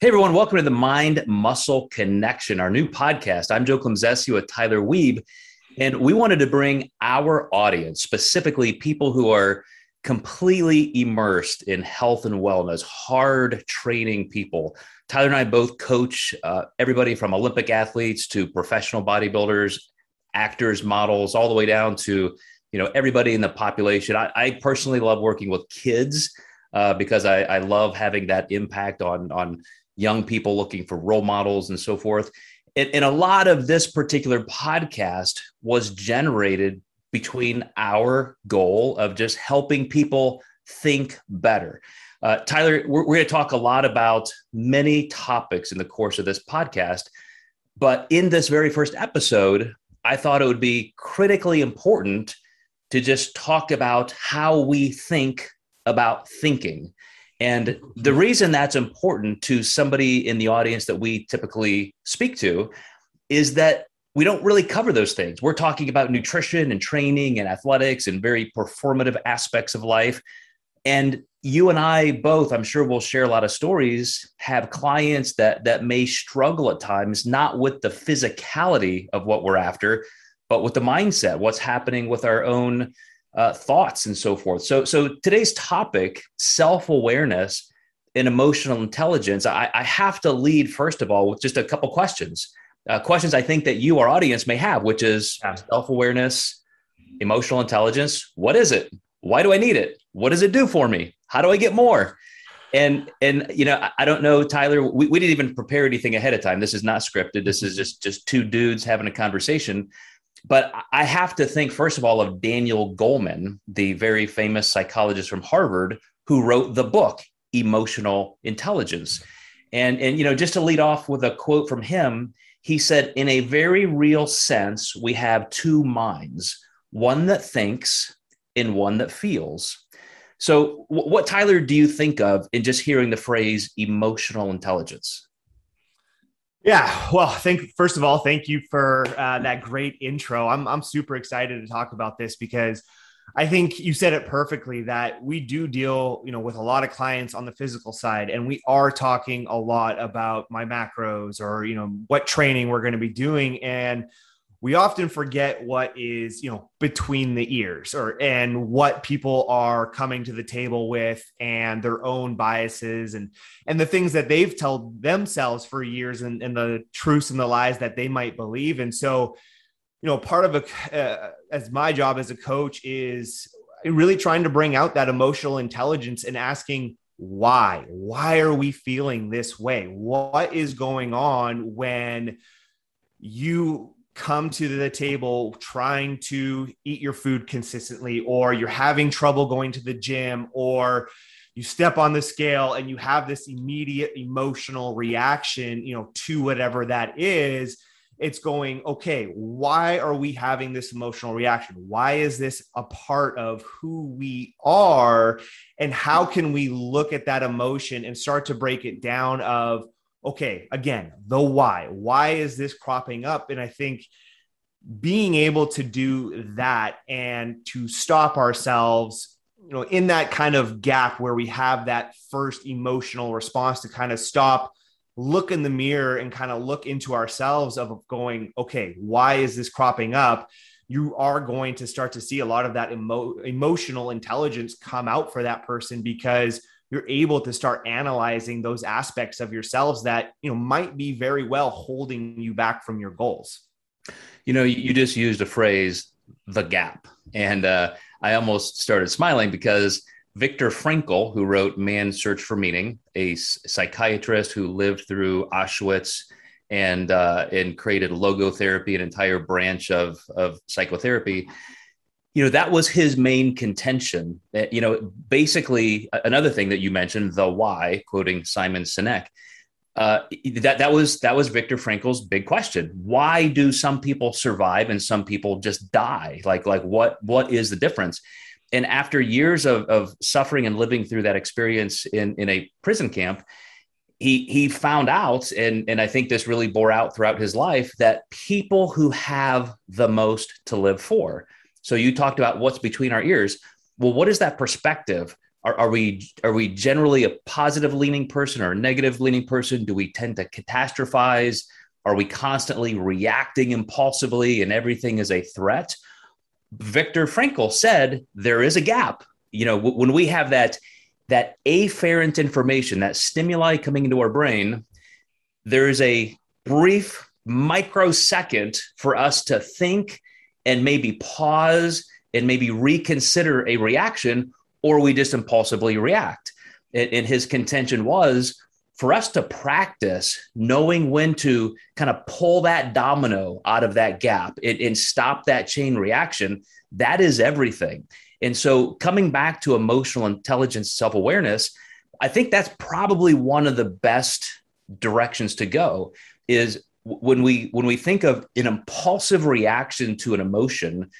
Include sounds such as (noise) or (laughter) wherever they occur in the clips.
Hey everyone, welcome to the Mind Muscle Connection, our new podcast. I'm Joe Klemczewski with Tyler Wiebe, and we wanted to bring our audience, specifically people who are completely immersed in health and wellness, hard training people. Tyler and I both coach uh, everybody from Olympic athletes to professional bodybuilders, actors, models, all the way down to you know everybody in the population. I, I personally love working with kids uh, because I, I love having that impact on on young people looking for role models and so forth. And, and a lot of this particular podcast was generated between our goal of just helping people think better. Uh, Tyler, we're, we're going to talk a lot about many topics in the course of this podcast. But in this very first episode, I thought it would be critically important to just talk about how we think about thinking. And the reason that's important to somebody in the audience that we typically speak to is that we don't really cover those things. We're talking about nutrition and training and athletics and very performative aspects of life. And you and I both, I'm sure we'll share a lot of stories, have clients that that may struggle at times, not with the physicality of what we're after, but with the mindset, what's happening with our own uh, thoughts and so forth. So, so today's topic, self-awareness and emotional intelligence, I, I have to lead first of all with just a couple questions. Uh, questions I think that you, our audience, may have, which is self-awareness, emotional intelligence. What is it? Why do I need it? What does it do for me? How do I get more? And and you know, I don't know, Tyler. We, we didn't even prepare anything ahead of time. This is not scripted. This is just just two dudes having a conversation. But I have to think, first of all, of Daniel Goleman, the very famous psychologist from Harvard who wrote the book, Emotional Intelligence. And, and, you know, just to lead off with a quote from him, he said, In a very real sense, we have two minds one that thinks and one that feels. So, what, Tyler, do you think of in just hearing the phrase emotional intelligence? Yeah, well, thank first of all, thank you for uh, that great intro. I'm I'm super excited to talk about this because I think you said it perfectly that we do deal, you know, with a lot of clients on the physical side, and we are talking a lot about my macros or you know what training we're going to be doing, and we often forget what is you know between the ears or and what people are coming to the table with and their own biases and and the things that they've told themselves for years and, and the truths and the lies that they might believe. And so you know part of a uh, as my job as a coach is really trying to bring out that emotional intelligence and asking why? Why are we feeling this way? What is going on when you come to the table trying to eat your food consistently, or you're having trouble going to the gym, or you step on the scale and you have this immediate emotional reaction, you know, to whatever that is, it's going, okay, why are we having this emotional reaction? Why is this a part of who we are? And how can we look at that emotion and start to break it down of, okay, again, the why. Why is this cropping up? And I think being able to do that and to stop ourselves you know in that kind of gap where we have that first emotional response to kind of stop look in the mirror and kind of look into ourselves of going okay why is this cropping up you are going to start to see a lot of that emo- emotional intelligence come out for that person because you're able to start analyzing those aspects of yourselves that you know might be very well holding you back from your goals. You know you just used a phrase the gap. And uh, i almost started smiling because Viktor Frankl, who wrote Man's Search for Meaning, a psychiatrist who lived through Auschwitz and uh, and created logotherapy, an entire branch of of psychotherapy you know that was his main contention that you know basically another thing that you mentioned the why quoting simon sinek uh, that that was that was Viktor Frankl's big question. Why do some people survive and some people just die? Like like what what is the difference? And after years of, of suffering and living through that experience in, in a prison camp, he he found out, and, and I think this really bore out throughout his life, that people who have the most to live for, so you talked about what's between our ears. Well, what is that perspective? are, are we are we generally a positive leaning person or a negative leaning person? Do we tend to catastrophize? Are we constantly reacting impulsively and everything is a threat? Viktor Frankl said there is a gap. You know, w- when we have that that afferent information, that stimuli coming into our brain, there is a brief microsecond for us to think and maybe pause and maybe reconsider a reaction, or we just impulsively react. And, and his contention was for us to practice knowing when to kind of pull that domino out of that gap and, and stop that chain reaction, that is everything. And so, coming back to emotional intelligence, self awareness, I think that's probably one of the best directions to go. Is when we when we think of an impulsive reaction to an emotion,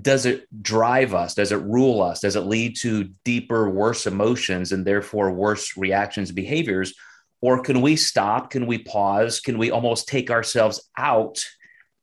does it drive us? Does it rule us? Does it lead to deeper, worse emotions and therefore worse reactions, behaviors? Or can we stop? Can we pause? Can we almost take ourselves out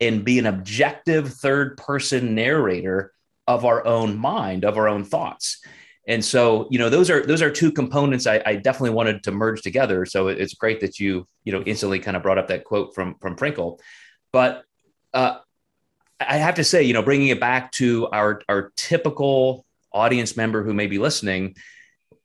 and be an objective third person narrator of our own mind, of our own thoughts. And so, you know, those are those are two components I, I definitely wanted to merge together. So it's great that you, you know, instantly kind of brought up that quote from from Frankl. But uh, I have to say, you know, bringing it back to our our typical audience member who may be listening,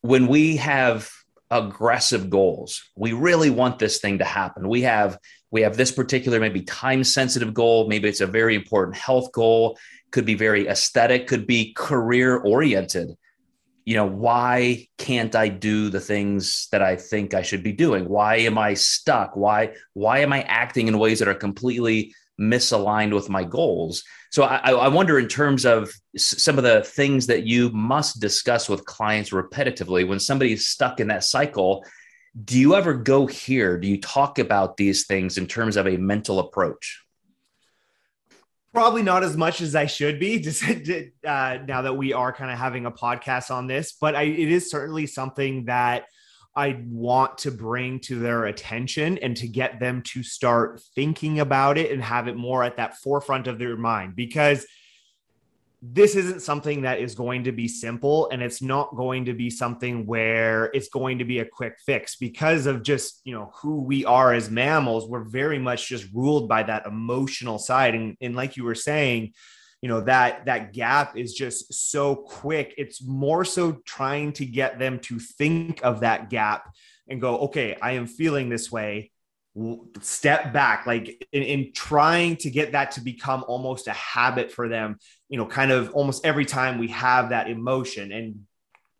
when we have aggressive goals, we really want this thing to happen. We have we have this particular maybe time sensitive goal. Maybe it's a very important health goal could be very aesthetic, could be career oriented. You know, why can't I do the things that I think I should be doing? Why am I stuck? Why why am I acting in ways that are completely misaligned with my goals? So I, I wonder, in terms of some of the things that you must discuss with clients repetitively when somebody's stuck in that cycle, do you ever go here? Do you talk about these things in terms of a mental approach? Probably not as much as I should be, (laughs) just uh, now that we are kind of having a podcast on this. But I, it is certainly something that I want to bring to their attention and to get them to start thinking about it and have it more at that forefront of their mind because this isn't something that is going to be simple and it's not going to be something where it's going to be a quick fix because of just you know who we are as mammals. We're very much just ruled by that emotional side. And, and like you were saying you know that that gap is just so quick. It's more so trying to get them to think of that gap and go okay i am feeling this way step back like in, in, trying to get that to become almost a habit for them you know kind of almost every time we have that emotion and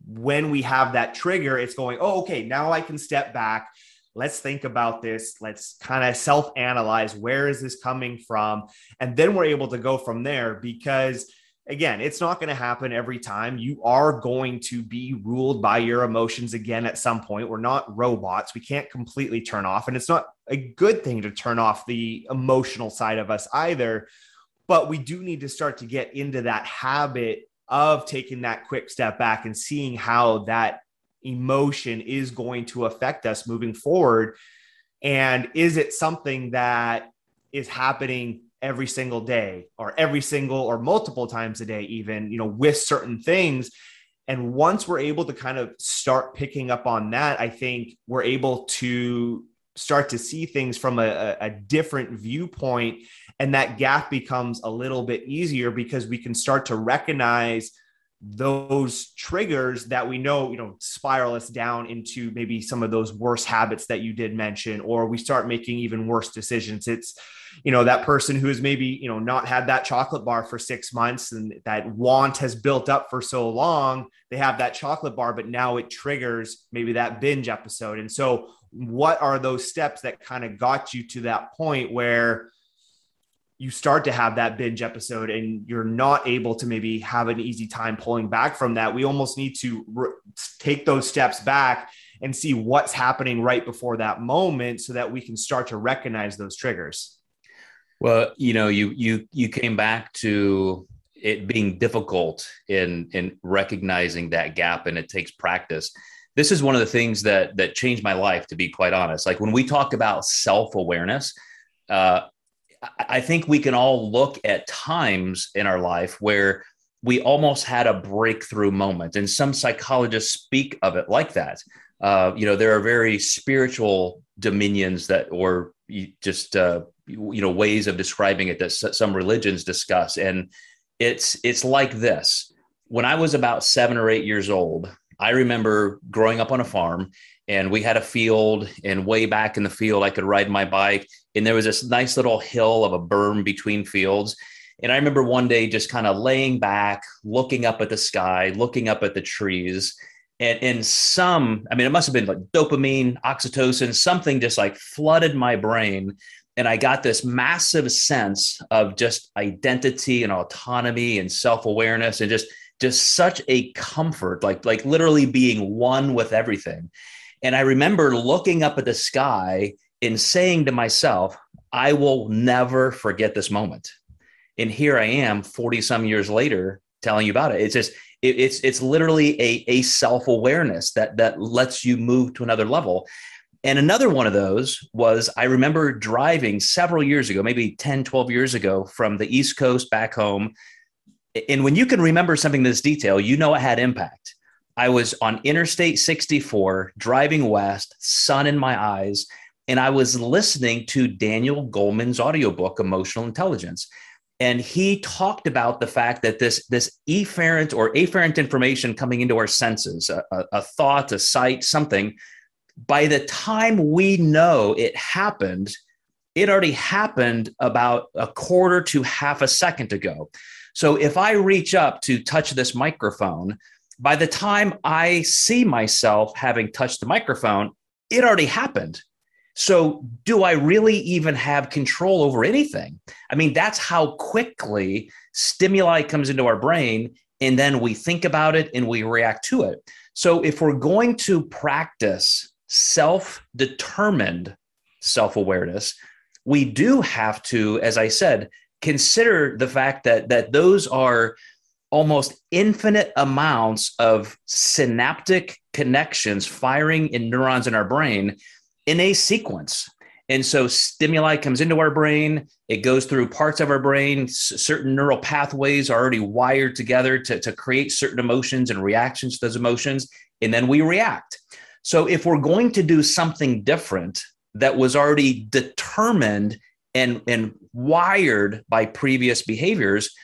when we have that trigger it's going oh okay now i can step back let's think about this let's kind of self analyze where is this coming from and then we're able to go from there because again, it's not going to happen every time. You are going to be ruled by your emotions again at some point. We're not robots. We can't completely turn off. And it's not a good thing to turn off the emotional side of us either. But we do need to start to get into that habit of taking that quick step back and seeing how that emotion is going to affect us moving forward. And is it something that is happening every single day or every single or multiple times a day even you know with certain things and once we're able to kind of start picking up on that i think we're able to start to see things from a, a, different viewpoint and that gap becomes a little bit easier because we can start to recognize those triggers that we know you know spiral us down into maybe some of those worse habits that you did mention or we start making even worse decisions. It's you know that person who has maybe you know not had that chocolate bar for six months and that want has built up for so long they have that chocolate bar but now it triggers maybe that binge episode. And so what are those steps that kind of got you to that point where you start to have that binge episode and you're not able to maybe have an easy time pulling back from that? We almost need to re- take those steps back and see what's happening right before that moment so that we can start to recognize those triggers well, you know, you you you came back to it being difficult in in recognizing that gap, and it takes practice. This is one of the things that that changed my life, to be quite honest. Like when we talk about self awareness, uh, I think we can all look at times in our life where we almost had a breakthrough moment. And some psychologists speak of it like that. Uh, you know, there are very spiritual dominions that, or just, uh, you know, ways of describing it that some religions discuss. And it's, it's like this. When I was about seven or eight years old, I remember growing up on a farm and we had a field and way back in the field i could ride my bike and there was this nice little hill of a berm between fields and i remember one day just kind of laying back looking up at the sky looking up at the trees and in some i mean it must have been like dopamine oxytocin something just like flooded my brain and i got this massive sense of just identity and autonomy and self-awareness and just just such a comfort like like literally being one with everything and I remember looking up at the sky and saying to myself, I will never forget this moment. And here I am 40 some years later telling you about it. It's just, it, it's, it's literally a, a self-awareness that, that lets you move to another level. And another one of those was I remember driving several years ago, maybe 10, 12 years ago from the East Coast back home. And when you can remember something this detail, you know it had impact. I was on Interstate 64 driving west, sun in my eyes, and I was listening to Daniel Goleman's audiobook, Emotional Intelligence. And he talked about the fact that this, this efferent or afferent information coming into our senses, a, a, a thought, a sight, something, by the time we know it happened, it already happened about a quarter to half a second ago. So if I reach up to touch this microphone, by the time I see myself having touched the microphone, it already happened. So, do I really even have control over anything? I mean, that's how quickly stimuli comes into our brain, and then we think about it and we react to it. So, if we're going to practice self determined self awareness, we do have to, as I said, consider the fact that, that those are almost infinite amounts of synaptic connections firing in neurons in our brain in a sequence. And so stimuli comes into our brain, it goes through parts of our brain. Certain neural pathways are already wired together to, to create certain emotions and reactions to those emotions. And then we react. So if we're going to do something different that was already determined and, and wired by previous behaviors,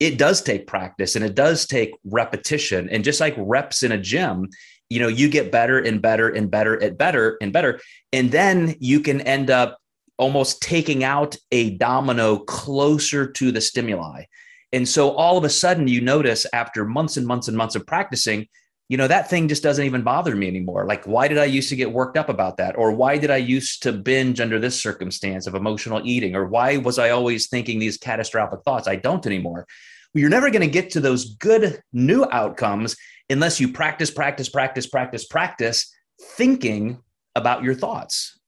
it does take practice and it does take repetition. And just like reps in a gym, you know, you get better and better and better at better and better. And then you can end up almost taking out a domino closer to the stimuli. And so all of a sudden you notice after months and months and months of practicing, you know, that thing just doesn't even bother me anymore. Like, why did I used to get worked up about that? Or why did I used to binge under this circumstance of emotional eating? Or why was I always thinking these catastrophic thoughts? I don't anymore. Well, you're never going to get to those good new outcomes unless you practice, practice, practice, practice, practice thinking about your thoughts.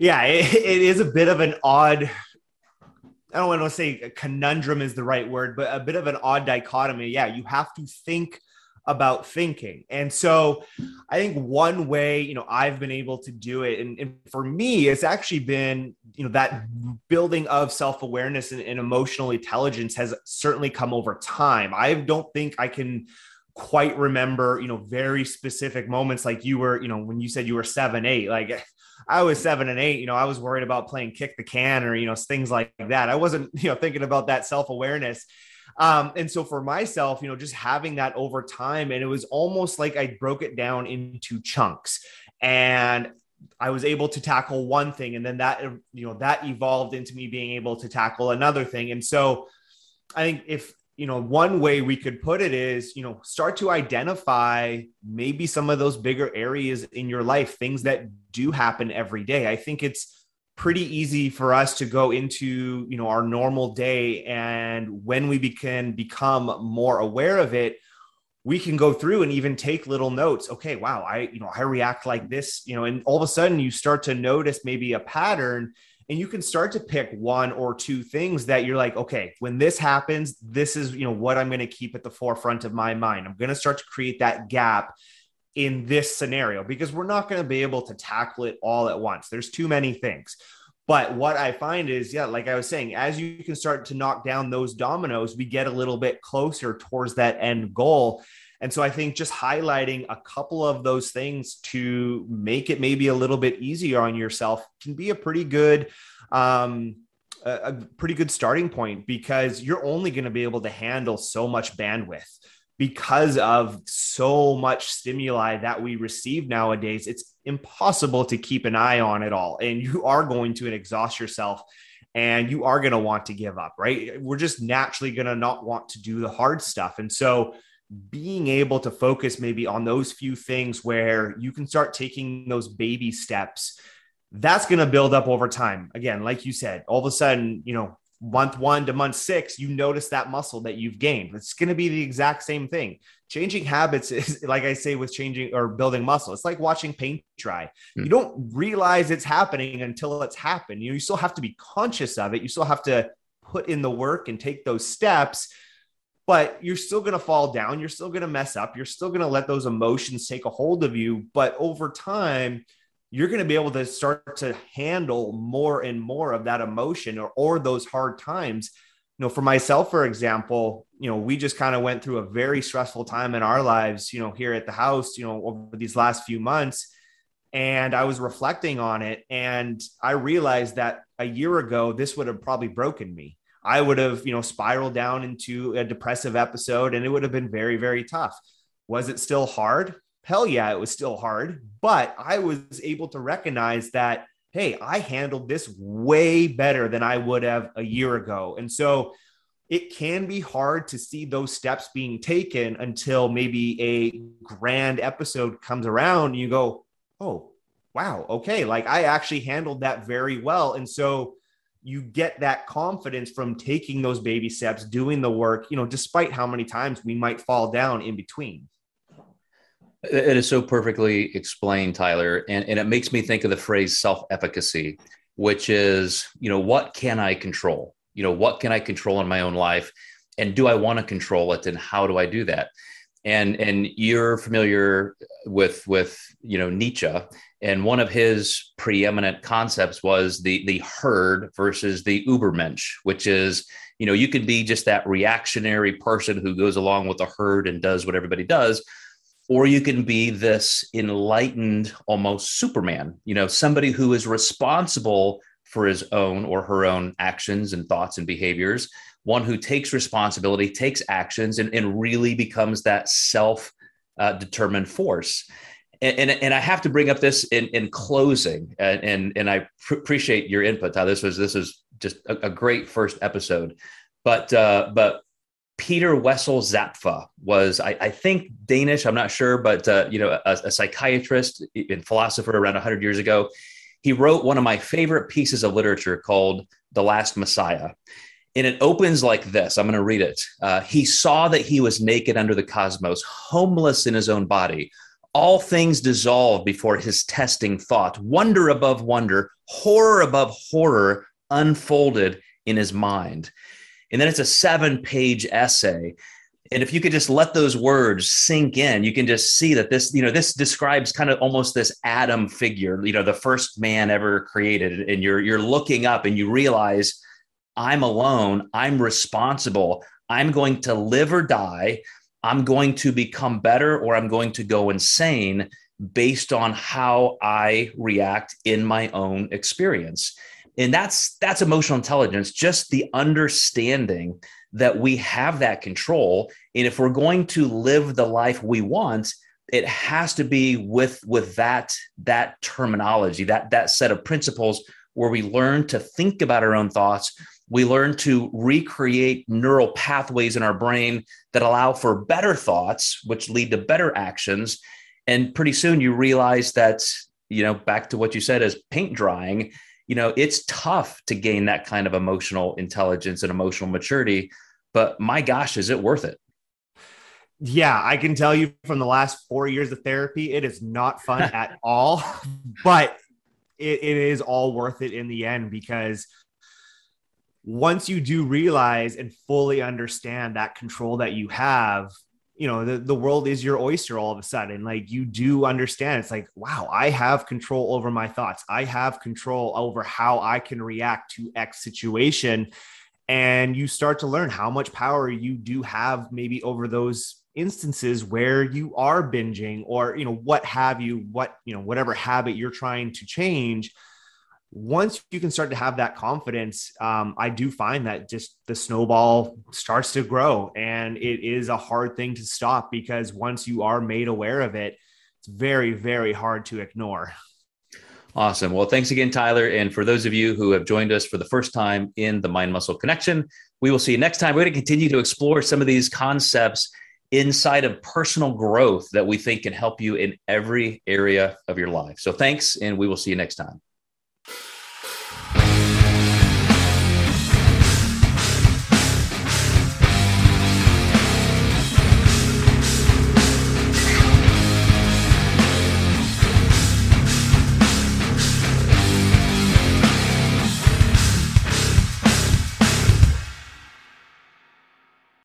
Yeah, (laughs) it, it is a bit of an odd I don't want to say conundrum is the right word, but a bit of an odd dichotomy. Yeah, you have to think about thinking. And so I think one way, you know, I've been able to do it, and, and for me, it's actually been, you know, that building of self awareness and, and emotional intelligence has certainly come over time. I don't think I can quite remember, you know, very specific moments like you were, you know, when you said you were seven, eight, like I was seven and eight, you know, I was worried about playing kick the can or, you know, things like that. I wasn't, (laughs) you know, thinking about that self awareness. Um, and so for myself, you know, just having that over time, and it was almost like I broke it down into chunks. And I was able to tackle one thing, and then that, you know, that evolved into me being able to tackle another thing. And so I think if you know, one way we could put it is, you know, start to identify maybe some of those bigger areas in your life, things that do happen every day. I think it's pretty easy for us to go into you know our normal day. And when we can become more aware of it we can go through and even take little notes. Okay wow i you know i react like this you know and all of a sudden you start to notice maybe a pattern and you can start to pick one or two things that you're like okay when this happens this is you know what i'm going to keep at the forefront of my mind. I'm going to start to create that gap in this scenario because we're not going to be able to tackle it all at once. There's too many things. But what I find is, yeah, like I was saying, as you can start to knock down those dominoes, we get a little bit closer towards that end goal. And so I think just highlighting a couple of those things to make it maybe a little bit easier on yourself can be a pretty good um, a, pretty good starting point because you're only going to be able to handle so much bandwidth because of so much stimuli that we receive nowadays. It's impossible to keep an eye on it all, and you are going to exhaust yourself and you are going to want to give up, right? We're just naturally going to not want to do the hard stuff. And so being able to focus maybe on those few things where you can start taking those baby steps that's going to build up over time again like you said all of a sudden you know month one to month six you notice that muscle that you've gained it's going to be the exact same thing changing habits (laughs) is like i say with changing or building muscle it's like watching paint dry mm. you don't realize it's happening until it's happened you know you still have to be conscious of it you still have to put in the work and take those steps but you're still going to fall down. You're still going to mess up. You're still going to let those emotions take a hold of you. But over time, you're going to be able to start to handle more and more of that emotion or, or those hard times. You know, for myself, for example, you know, we just kind of went through a very stressful time in our lives, you know, here at the house, you know, over these last few months. And I was reflecting on it and I realized that a year ago, this would have probably broken me I would have, you know, spiraled down into a depressive episode and it would have been very, very tough. Was it still hard? Hell yeah, it was still hard. But I was able to recognize that, hey, I handled this way better than I would have a year ago. And so it can be hard to see those steps being taken until maybe a grand episode comes around and you go, oh, wow, okay, like I actually handled that very well. And so, you get that confidence from taking those baby steps, doing the work, you know, despite how many times we might fall down in between. It is so perfectly explained, Tyler. And, and it makes me think of the phrase self efficacy, which is, you know, what can I control? You know, what can I control in my own life? And do I want to control it? And how do I do that? And and you're familiar with with you know Nietzsche and one of his preeminent concepts was the the herd versus the Ubermensch, which is you know you can be just that reactionary person who goes along with the herd and does what everybody does, or you can be this enlightened, almost Superman. You know, somebody who is responsible for his own or her own actions and thoughts and behaviors. One who takes responsibility, takes actions, and, and really becomes that self uh, determined force and, and, and, I have to bring up this in, in closing, and and, and I pr- appreciate your input. Todd. This was this was just a, a great first episode, but uh, but Peter Wessel Zapffe was I, I think Danish. I'm not sure, but uh, you know a, a psychiatrist and philosopher around 100 years ago. He wrote one of my favorite pieces of literature called "The Last Messiah." And it opens like this. I'm going to read it. Uh, he saw that he was naked under the cosmos, homeless in his own body, all things dissolved before his testing thought, wonder above wonder, horror above horror unfolded in his mind. And then it's a seven page essay. And if you could just let those words sink in, you can just see that this, you know, this describes kind of almost this Adam figure, you know, the first man ever created. And you're you're looking up and you realize I'm alone, I'm responsible, I'm going to live or die. I'm going to become better or I'm going to go insane based on how I react in my own experience. And that's that's emotional intelligence, just the understanding that we have that control. And if we're going to live the life we want, it has to be with with that that terminology, that that set of principles where we learn to think about our own thoughts. We learn to recreate neural pathways in our brain that allow for better thoughts, which lead to better actions. And pretty soon you realize that, you know, back to what you said as paint drying, you know, it's tough to gain that kind of emotional intelligence and emotional maturity. But my gosh, is it worth it? Yeah, I can tell you from the last four years of therapy, it is not fun (laughs) at all, but it, it is all worth it in the end because once you do realize and fully understand that control that you have, you know the, the world is your oyster all of a sudden like you do understand it's like wow i have control over my thoughts. I have control over how i can react to x situation. And you start to learn how much power you do have maybe over those instances where you are binging or you know what have you what you know whatever habit you're trying to change once you can start to have that confidence, um, I do find that just the snowball starts to grow. And it is a hard thing to stop because once you are made aware of it, it's very, very hard to ignore. Awesome. Well, thanks again, Tyler. And for those of you who have joined us for the first time in the Mind Muscle Connection, we will see you next time. We're going to continue to explore some of these concepts inside of personal growth that we think can help you in every area of your life. So thanks, and we will see you next time.